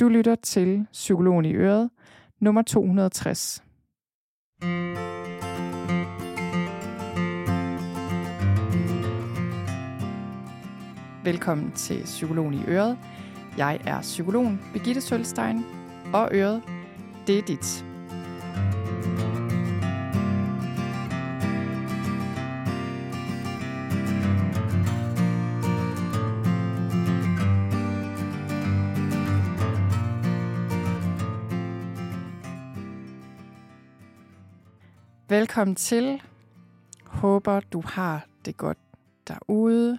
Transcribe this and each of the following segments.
Du lytter til Psykologen i Øret, nummer 260. Velkommen til Psykologen i Øret. Jeg er psykologen Birgitte Sølstein, og Øret, det er dit. Velkommen til. Håber, du har det godt derude.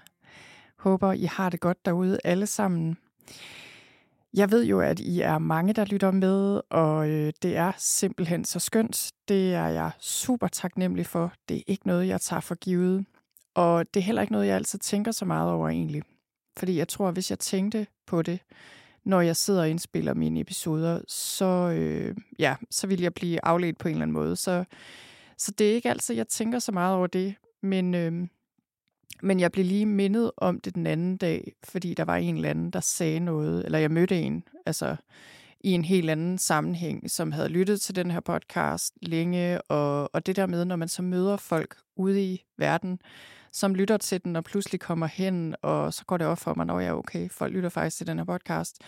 Håber, I har det godt derude alle sammen. Jeg ved jo, at I er mange, der lytter med, og øh, det er simpelthen så skønt. Det er jeg super taknemmelig for. Det er ikke noget, jeg tager for givet. Og det er heller ikke noget, jeg altid tænker så meget over egentlig. Fordi jeg tror, hvis jeg tænkte på det, når jeg sidder og indspiller mine episoder, så, øh, ja, så vil jeg blive afledt på en eller anden måde. Så så det er ikke altid, jeg tænker så meget over det. Men, øh, men jeg blev lige mindet om det den anden dag, fordi der var en eller anden, der sagde noget, eller jeg mødte en, altså i en helt anden sammenhæng, som havde lyttet til den her podcast længe, og, og det der med, når man så møder folk ude i verden, som lytter til den, og pludselig kommer hen, og så går det op for mig, når jeg er okay, folk lytter faktisk til den her podcast.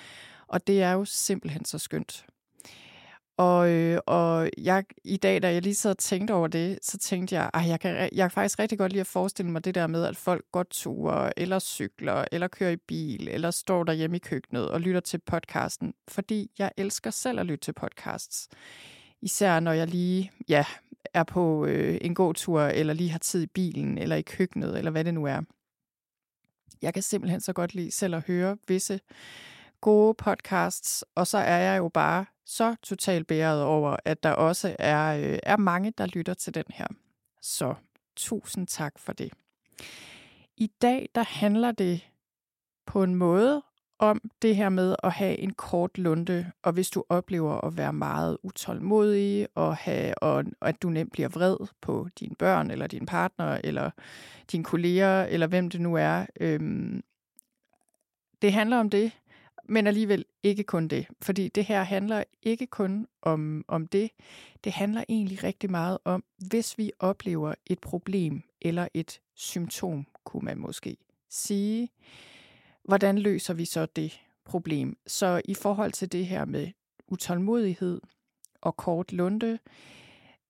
Og det er jo simpelthen så skønt. Og, øh, og jeg, i dag, da jeg lige sad og tænkte over det, så tænkte jeg, at jeg kan, jeg kan faktisk rigtig godt lide at forestille mig det der med, at folk går ture, eller cykler, eller kører i bil, eller står derhjemme i køkkenet og lytter til podcasten. Fordi jeg elsker selv at lytte til podcasts. Især når jeg lige ja, er på øh, en god tur, eller lige har tid i bilen, eller i køkkenet, eller hvad det nu er. Jeg kan simpelthen så godt lide selv at høre visse gode podcasts, og så er jeg jo bare så totalt bæret over, at der også er, øh, er mange, der lytter til den her. Så tusind tak for det. I dag, der handler det på en måde om det her med at have en kort lunde, og hvis du oplever at være meget utålmodig, og, have, og, og at du nemt bliver vred på dine børn, eller din partner, eller dine kolleger, eller hvem det nu er. Øhm, det handler om det, men alligevel ikke kun det, fordi det her handler ikke kun om, om det. Det handler egentlig rigtig meget om, hvis vi oplever et problem eller et symptom, kunne man måske sige. Hvordan løser vi så det problem? Så i forhold til det her med utålmodighed og kort lunde,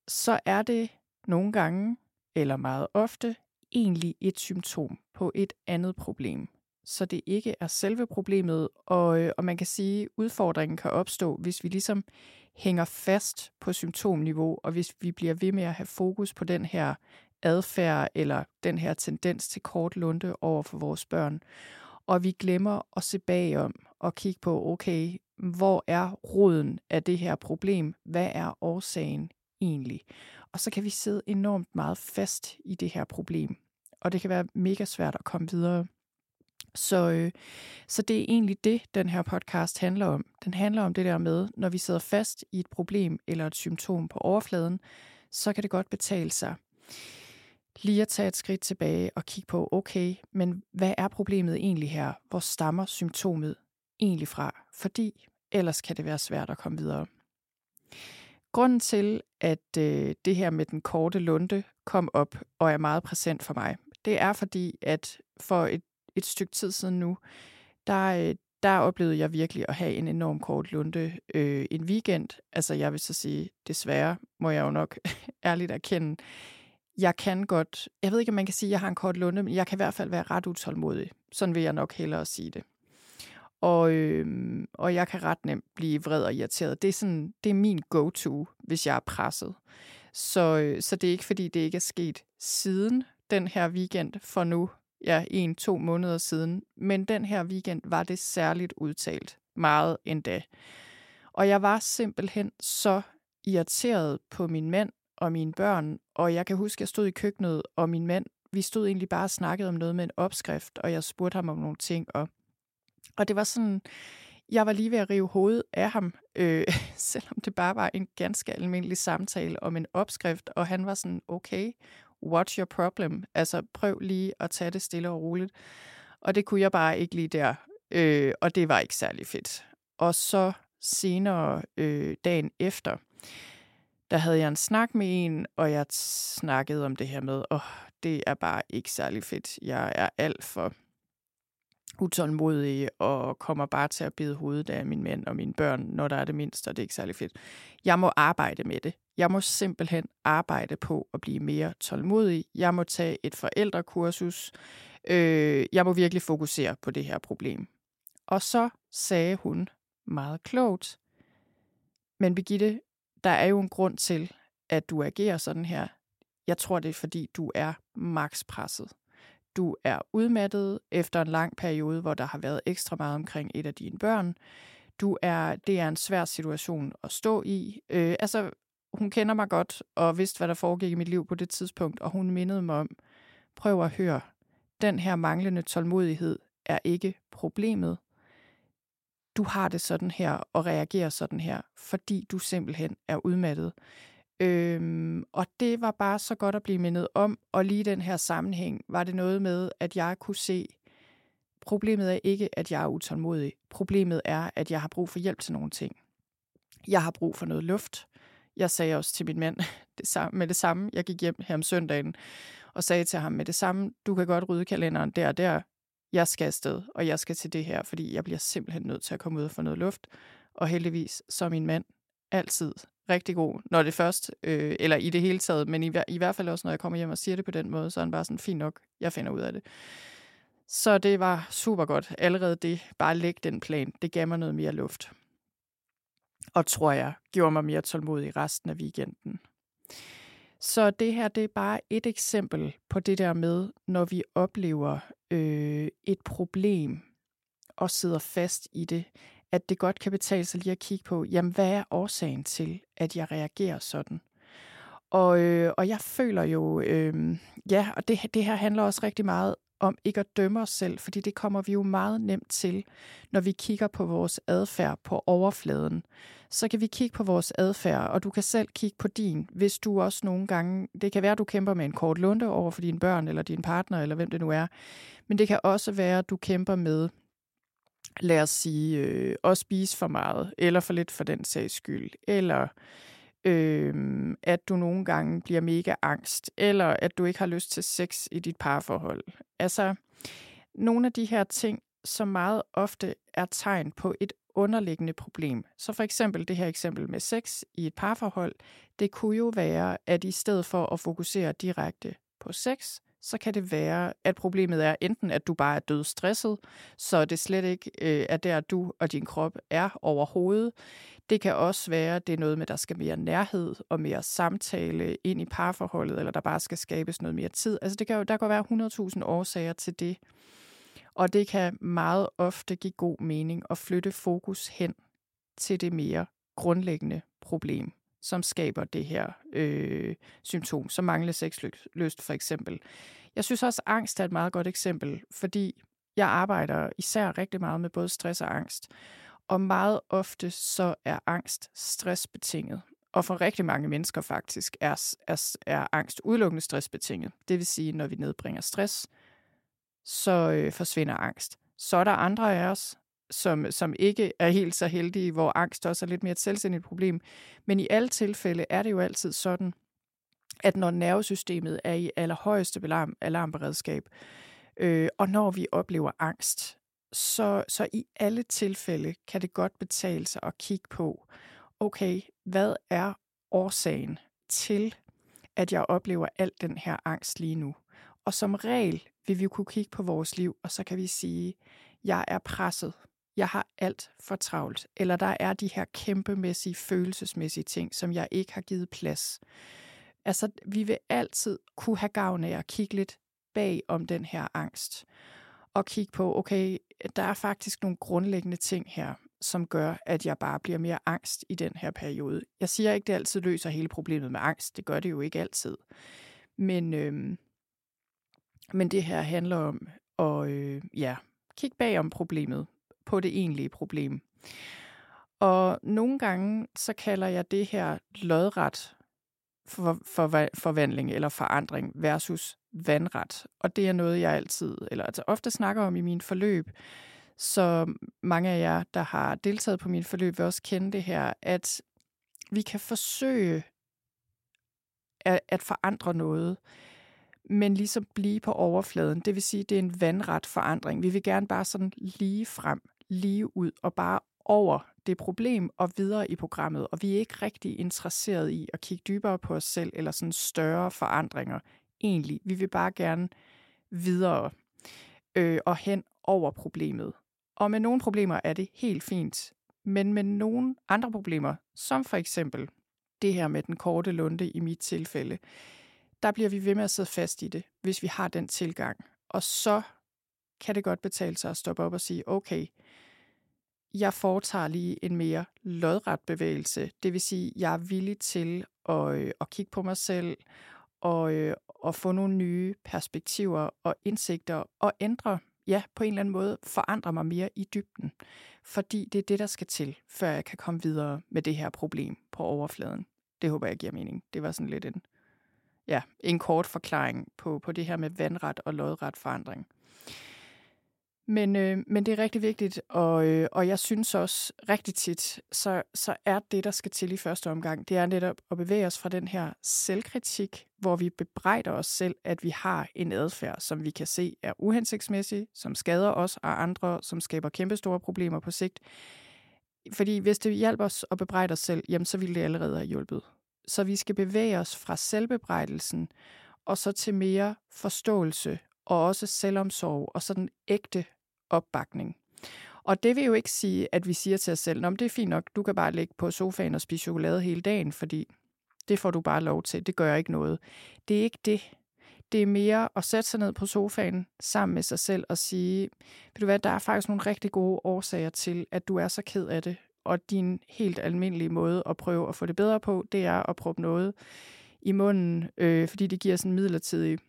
så er det nogle gange, eller meget ofte, egentlig et symptom på et andet problem så det ikke er selve problemet. Og, øh, og man kan sige, at udfordringen kan opstå, hvis vi ligesom hænger fast på symptomniveau, og hvis vi bliver ved med at have fokus på den her adfærd eller den her tendens til kort lunde over for vores børn. Og vi glemmer at se bagom og kigge på, okay, hvor er roden af det her problem? Hvad er årsagen egentlig? Og så kan vi sidde enormt meget fast i det her problem. Og det kan være mega svært at komme videre. Så, øh, så det er egentlig det, den her podcast handler om. Den handler om det der med, når vi sidder fast i et problem eller et symptom på overfladen, så kan det godt betale sig lige at tage et skridt tilbage og kigge på, okay, men hvad er problemet egentlig her? Hvor stammer symptomet egentlig fra? Fordi ellers kan det være svært at komme videre. Grunden til, at øh, det her med den korte lunde kom op og er meget præsent for mig, det er fordi, at for et et stykke tid siden nu, der, øh, der oplevede jeg virkelig at have en enorm kort lunde øh, en weekend. Altså jeg vil så sige, desværre må jeg jo nok ærligt erkende, jeg kan godt, jeg ved ikke, om man kan sige, at jeg har en kort lunde, men jeg kan i hvert fald være ret utålmodig. Sådan vil jeg nok hellere sige det. Og, øh, og jeg kan ret nemt blive vred og irriteret. Det er, sådan, det er min go-to, hvis jeg er presset. Så, øh, så det er ikke, fordi det ikke er sket siden den her weekend for nu ja, en-to måneder siden. Men den her weekend var det særligt udtalt. Meget endda. Og jeg var simpelthen så irriteret på min mand og mine børn. Og jeg kan huske, at jeg stod i køkkenet, og min mand, vi stod egentlig bare og snakkede om noget med en opskrift, og jeg spurgte ham om nogle ting. Og, og det var sådan, jeg var lige ved at rive hovedet af ham, øh, selvom det bare var en ganske almindelig samtale om en opskrift, og han var sådan, okay, watch your problem? Altså prøv lige at tage det stille og roligt. Og det kunne jeg bare ikke lige der. Øh, og det var ikke særlig fedt. Og så senere øh, dagen efter, der havde jeg en snak med en, og jeg snakkede om det her med, åh, oh, det er bare ikke særlig fedt. Jeg er alt for utålmodig og kommer bare til at bide hovedet af min mænd og mine børn, når der er det mindste, og det er ikke særlig fedt. Jeg må arbejde med det. Jeg må simpelthen arbejde på at blive mere tålmodig. Jeg må tage et forældrekursus. Øh, jeg må virkelig fokusere på det her problem. Og så sagde hun meget klogt, men Birgitte, der er jo en grund til, at du agerer sådan her. Jeg tror, det er, fordi du er makspresset. Du er udmattet efter en lang periode, hvor der har været ekstra meget omkring et af dine børn. Du er, det er en svær situation at stå i. Øh, altså, hun kender mig godt og vidste, hvad der foregik i mit liv på det tidspunkt, og hun mindede mig om, prøv at høre, den her manglende tålmodighed er ikke problemet. Du har det sådan her og reagerer sådan her, fordi du simpelthen er udmattet. Øhm, og det var bare så godt at blive mindet om, og lige den her sammenhæng var det noget med, at jeg kunne se, problemet er ikke, at jeg er utålmodig. Problemet er, at jeg har brug for hjælp til nogle ting. Jeg har brug for noget luft. Jeg sagde også til min mand det samme, med det samme. Jeg gik hjem her om søndagen og sagde til ham med det samme, du kan godt rydde kalenderen der og der. Jeg skal afsted, og jeg skal til det her, fordi jeg bliver simpelthen nødt til at komme ud og få noget luft. Og heldigvis, så er min mand altid rigtig god, når det først, øh, eller i det hele taget, men i, i hvert fald også, når jeg kommer hjem og siger det på den måde, så er han bare sådan, fint nok, jeg finder ud af det. Så det var super godt. Allerede det, bare lægge den plan, det gav mig noget mere luft. Og tror jeg, gjorde mig mere tålmodig resten af weekenden. Så det her, det er bare et eksempel på det der med, når vi oplever øh, et problem og sidder fast i det, at det godt kan betale sig lige at kigge på, jamen hvad er årsagen til, at jeg reagerer sådan? Og, øh, og jeg føler jo, øh, ja, og det, det her handler også rigtig meget om ikke at dømme os selv, fordi det kommer vi jo meget nemt til, når vi kigger på vores adfærd på overfladen. Så kan vi kigge på vores adfærd, og du kan selv kigge på din, hvis du også nogle gange, det kan være, at du kæmper med en kort lunde over for dine børn, eller din partner, eller hvem det nu er, men det kan også være, at du kæmper med lad os sige, øh, at spise for meget, eller for lidt for den sags skyld, eller øh, at du nogle gange bliver mega angst, eller at du ikke har lyst til sex i dit parforhold. Altså, nogle af de her ting, som meget ofte er tegn på et underliggende problem. Så for eksempel det her eksempel med sex i et parforhold, det kunne jo være, at i stedet for at fokusere direkte på sex, så kan det være, at problemet er enten, at du bare er død stresset, så det slet ikke øh, er der, du og din krop er overhovedet. Det kan også være, at det er noget med, at der skal mere nærhed og mere samtale ind i parforholdet, eller der bare skal skabes noget mere tid. Altså det kan jo, der kan være 100.000 årsager til det. Og det kan meget ofte give god mening at flytte fokus hen til det mere grundlæggende problem som skaber det her øh, symptom, som mangler sexlyst for eksempel. Jeg synes også, at angst er et meget godt eksempel, fordi jeg arbejder især rigtig meget med både stress og angst. Og meget ofte så er angst stressbetinget. Og for rigtig mange mennesker faktisk er, er, er angst udelukkende stressbetinget. Det vil sige, når vi nedbringer stress, så øh, forsvinder angst. Så er der andre af os, som, som ikke er helt så heldige, hvor angst også er lidt mere et selvstændigt problem. Men i alle tilfælde er det jo altid sådan, at når nervesystemet er i allerhøjeste alarm, alarmberedskab, øh, og når vi oplever angst, så, så i alle tilfælde kan det godt betale sig at kigge på, okay, hvad er årsagen til, at jeg oplever al den her angst lige nu? Og som regel vil vi kunne kigge på vores liv, og så kan vi sige, jeg er presset jeg har alt for travlt, eller der er de her kæmpemæssige, følelsesmæssige ting, som jeg ikke har givet plads. Altså, vi vil altid kunne have gavn af at kigge lidt bag om den her angst. Og kigge på, okay, der er faktisk nogle grundlæggende ting her, som gør, at jeg bare bliver mere angst i den her periode. Jeg siger ikke, det altid løser hele problemet med angst. Det gør det jo ikke altid. Men, øhm, men det her handler om at øh, ja, kigge bag om problemet på det egentlige problem. Og nogle gange, så kalder jeg det her lodret for, for, forvandling eller forandring versus vandret. Og det er noget, jeg altid, eller altså ofte snakker om i min forløb, Så mange af jer, der har deltaget på min forløb, vil også kende det her, at vi kan forsøge at, at forandre noget, men ligesom blive på overfladen. Det vil sige, det er en vandret forandring. Vi vil gerne bare sådan lige frem, lige ud og bare over det problem og videre i programmet, og vi er ikke rigtig interesseret i at kigge dybere på os selv eller sådan større forandringer egentlig. Vi vil bare gerne videre øh, og hen over problemet. Og med nogle problemer er det helt fint, men med nogle andre problemer, som for eksempel det her med den korte lunde i mit tilfælde, der bliver vi ved med at sidde fast i det, hvis vi har den tilgang. Og så kan det godt betale sig at stoppe op og sige, okay, jeg foretager lige en mere lodret bevægelse. Det vil sige, jeg er villig til at, øh, at kigge på mig selv og, øh, og få nogle nye perspektiver og indsigter og ændre, ja, på en eller anden måde forandre mig mere i dybden. Fordi det er det, der skal til, før jeg kan komme videre med det her problem på overfladen. Det håber jeg giver mening. Det var sådan lidt en, ja, en kort forklaring på, på det her med vandret og lodret forandring. Men, øh, men det er rigtig vigtigt, og, øh, og jeg synes også rigtig tit, så, så er det, der skal til i første omgang, det er netop at bevæge os fra den her selvkritik, hvor vi bebrejder os selv, at vi har en adfærd, som vi kan se er uhensigtsmæssig, som skader os og andre, som skaber kæmpestore problemer på sigt. Fordi hvis det hjælper os at bebrejde os selv, jamen så ville det allerede have hjulpet. Så vi skal bevæge os fra selvbebrejdelsen og så til mere forståelse og også selvomsorg og sådan ægte opbakning. Og det vil jo ikke sige, at vi siger til os selv, om det er fint nok, du kan bare ligge på sofaen og spise chokolade hele dagen, fordi det får du bare lov til, det gør ikke noget. Det er ikke det. Det er mere at sætte sig ned på sofaen sammen med sig selv og sige, ved du hvad, der er faktisk nogle rigtig gode årsager til, at du er så ked af det, og din helt almindelige måde at prøve at få det bedre på, det er at proppe noget i munden, øh, fordi det giver sådan en midlertidig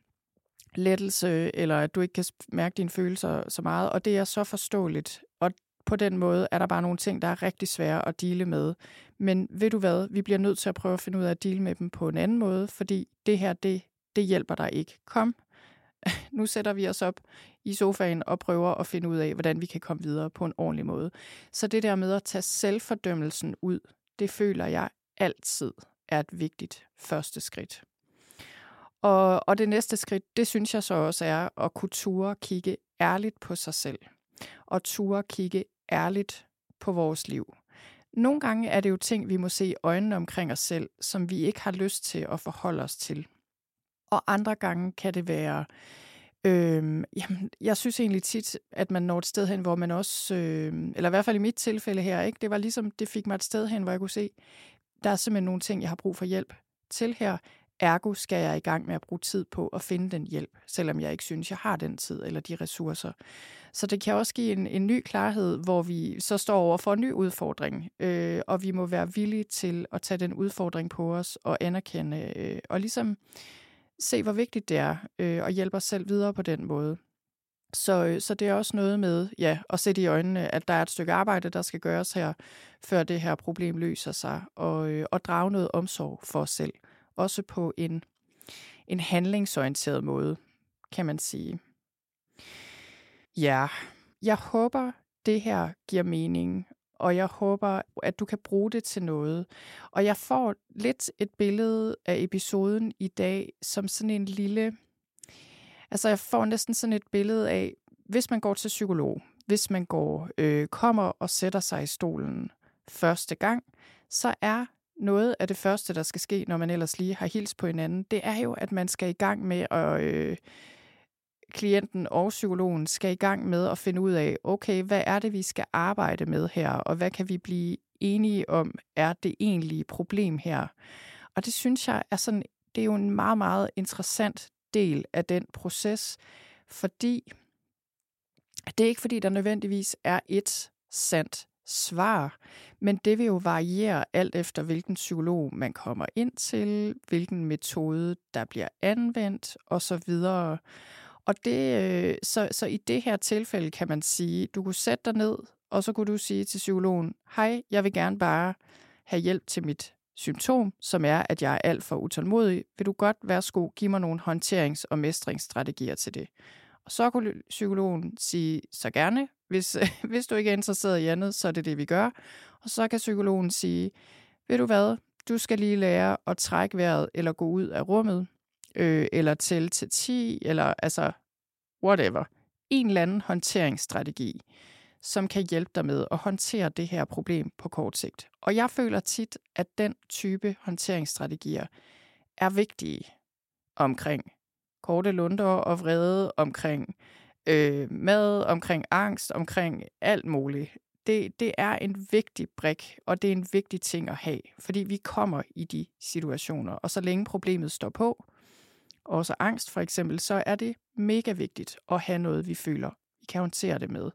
lettelse, eller at du ikke kan mærke dine følelser så meget, og det er så forståeligt. Og på den måde er der bare nogle ting, der er rigtig svære at dele med. Men ved du hvad, vi bliver nødt til at prøve at finde ud af at dele med dem på en anden måde, fordi det her, det, det hjælper dig ikke. Kom, nu sætter vi os op i sofaen og prøver at finde ud af, hvordan vi kan komme videre på en ordentlig måde. Så det der med at tage selvfordømmelsen ud, det føler jeg altid er et vigtigt første skridt. Og, og det næste skridt, det synes jeg så også er at kunne ture kigge ærligt på sig selv. Og ture kigge ærligt på vores liv. Nogle gange er det jo ting, vi må se i øjnene omkring os selv, som vi ikke har lyst til at forholde os til. Og andre gange kan det være, øh, jamen, jeg synes egentlig tit, at man når et sted hen, hvor man også, øh, eller i hvert fald i mit tilfælde her, ikke, det var ligesom, det fik mig et sted hen, hvor jeg kunne se, der er simpelthen nogle ting, jeg har brug for hjælp til her. Ergo skal jeg i gang med at bruge tid på at finde den hjælp, selvom jeg ikke synes, jeg har den tid eller de ressourcer. Så det kan også give en, en ny klarhed, hvor vi så står over for en ny udfordring, øh, og vi må være villige til at tage den udfordring på os og anerkende, øh, og ligesom se, hvor vigtigt det er, øh, og hjælpe os selv videre på den måde. Så, øh, så det er også noget med ja, at sætte i øjnene, at der er et stykke arbejde, der skal gøres her, før det her problem løser sig, og, øh, og drage noget omsorg for os selv også på en, en handlingsorienteret måde, kan man sige. Ja, jeg håber, det her giver mening, og jeg håber, at du kan bruge det til noget. Og jeg får lidt et billede af episoden i dag som sådan en lille... Altså, jeg får næsten sådan et billede af, hvis man går til psykolog, hvis man går, øh, kommer og sætter sig i stolen første gang, så er noget af det første, der skal ske, når man ellers lige har hils på hinanden, det er jo, at man skal i gang med at... Øh, klienten og psykologen skal i gang med at finde ud af, okay, hvad er det, vi skal arbejde med her, og hvad kan vi blive enige om, er det egentlige problem her. Og det synes jeg er sådan, det er jo en meget, meget interessant del af den proces, fordi det er ikke fordi, der nødvendigvis er et sandt svar, men det vil jo variere alt efter, hvilken psykolog man kommer ind til, hvilken metode, der bliver anvendt osv. Og det, øh, så, så i det her tilfælde kan man sige, du kunne sætte dig ned, og så kunne du sige til psykologen, hej, jeg vil gerne bare have hjælp til mit symptom, som er, at jeg er alt for utålmodig. Vil du godt, værsgo, give mig nogle håndterings- og mestringsstrategier til det? Og så kunne psykologen sige, så gerne, hvis, hvis du ikke er interesseret i andet, så er det det, vi gør. Og så kan psykologen sige, ved du hvad, du skal lige lære at trække vejret, eller gå ud af rummet, øh, eller tælle til 10, eller altså whatever. En eller anden håndteringsstrategi, som kan hjælpe dig med at håndtere det her problem på kort sigt. Og jeg føler tit, at den type håndteringsstrategier er vigtige omkring korte lunder og vrede, omkring øh, mad, omkring angst, omkring alt muligt. Det, det er en vigtig brik, og det er en vigtig ting at have, fordi vi kommer i de situationer, og så længe problemet står på, også angst for eksempel, så er det mega vigtigt at have noget, vi føler, vi kan håndtere det med.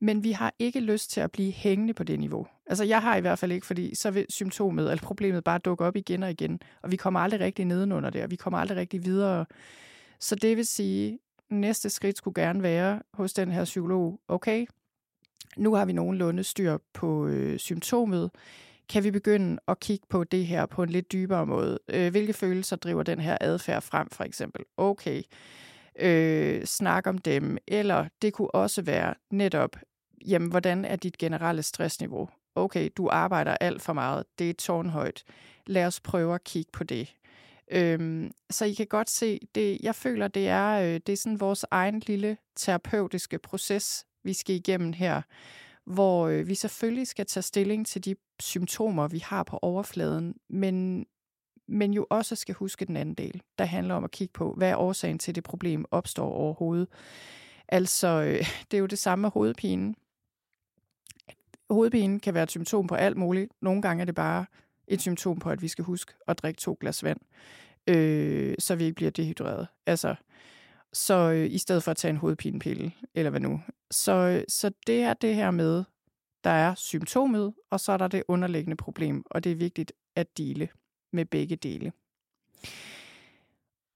Men vi har ikke lyst til at blive hængende på det niveau. Altså jeg har i hvert fald ikke, fordi så vil symptomet eller problemet bare dukke op igen og igen, og vi kommer aldrig rigtig nedenunder det, og vi kommer aldrig rigtig videre. Så det vil sige, næste skridt skulle gerne være hos den her psykolog, okay, nu har vi nogenlunde styr på øh, symptomet, kan vi begynde at kigge på det her på en lidt dybere måde. Øh, hvilke følelser driver den her adfærd frem, for eksempel? Okay, øh, snak om dem. Eller det kunne også være netop, jamen, hvordan er dit generelle stressniveau? Okay, du arbejder alt for meget. Det er tårnhøjt. Lad os prøve at kigge på det. Øhm, så I kan godt se, det, jeg føler, det er, øh, det er sådan vores egen lille terapeutiske proces, vi skal igennem her, hvor øh, vi selvfølgelig skal tage stilling til de symptomer, vi har på overfladen, men, men jo også skal huske den anden del, der handler om at kigge på, hvad er årsagen til, det problem opstår overhovedet. Altså, øh, det er jo det samme med hovedpinen. hovedpine kan være et symptom på alt muligt. Nogle gange er det bare et symptom på, at vi skal huske at drikke to glas vand, øh, så vi ikke bliver dehydreret. Altså, så øh, i stedet for at tage en hovedpinepille, eller hvad nu. Så, øh, så det er det her med, der er symptomet, og så er der det underliggende problem, og det er vigtigt at dele med begge dele.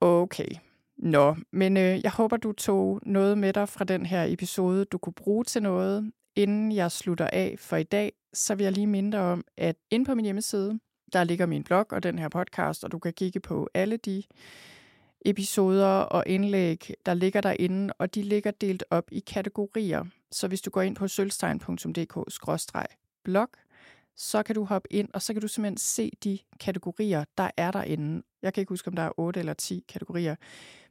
Okay. Nå, men øh, jeg håber, du tog noget med dig fra den her episode, du kunne bruge til noget. Inden jeg slutter af for i dag, så vil jeg lige minde om, at inde på min hjemmeside, der ligger min blog og den her podcast, og du kan kigge på alle de episoder og indlæg, der ligger derinde, og de ligger delt op i kategorier. Så hvis du går ind på sølvstein.dk-blog, så kan du hoppe ind, og så kan du simpelthen se de kategorier, der er derinde. Jeg kan ikke huske, om der er 8 eller 10 kategorier,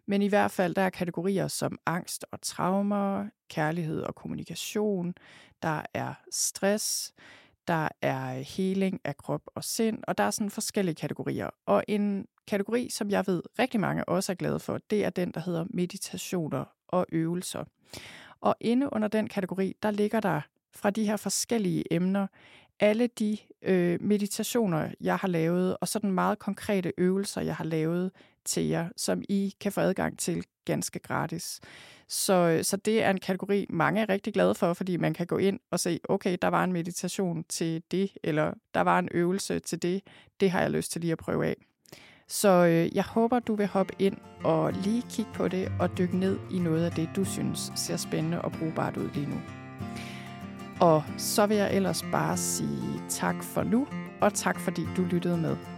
men i hvert fald, der er kategorier som angst og traumer, kærlighed og kommunikation, der er stress, der er healing af krop og sind, og der er sådan forskellige kategorier. Og en kategori, som jeg ved rigtig mange også er glade for, det er den, der hedder meditationer og øvelser. Og inde under den kategori, der ligger der fra de her forskellige emner alle de øh, meditationer, jeg har lavet, og sådan meget konkrete øvelser, jeg har lavet til jer, som I kan få adgang til ganske gratis. Så, øh, så det er en kategori, mange er rigtig glade for, fordi man kan gå ind og se, okay, der var en meditation til det, eller der var en øvelse til det. Det har jeg lyst til lige at prøve af. Så øh, jeg håber, du vil hoppe ind og lige kigge på det og dykke ned i noget af det, du synes ser spændende og brugbart ud lige nu. Og så vil jeg ellers bare sige tak for nu, og tak fordi du lyttede med.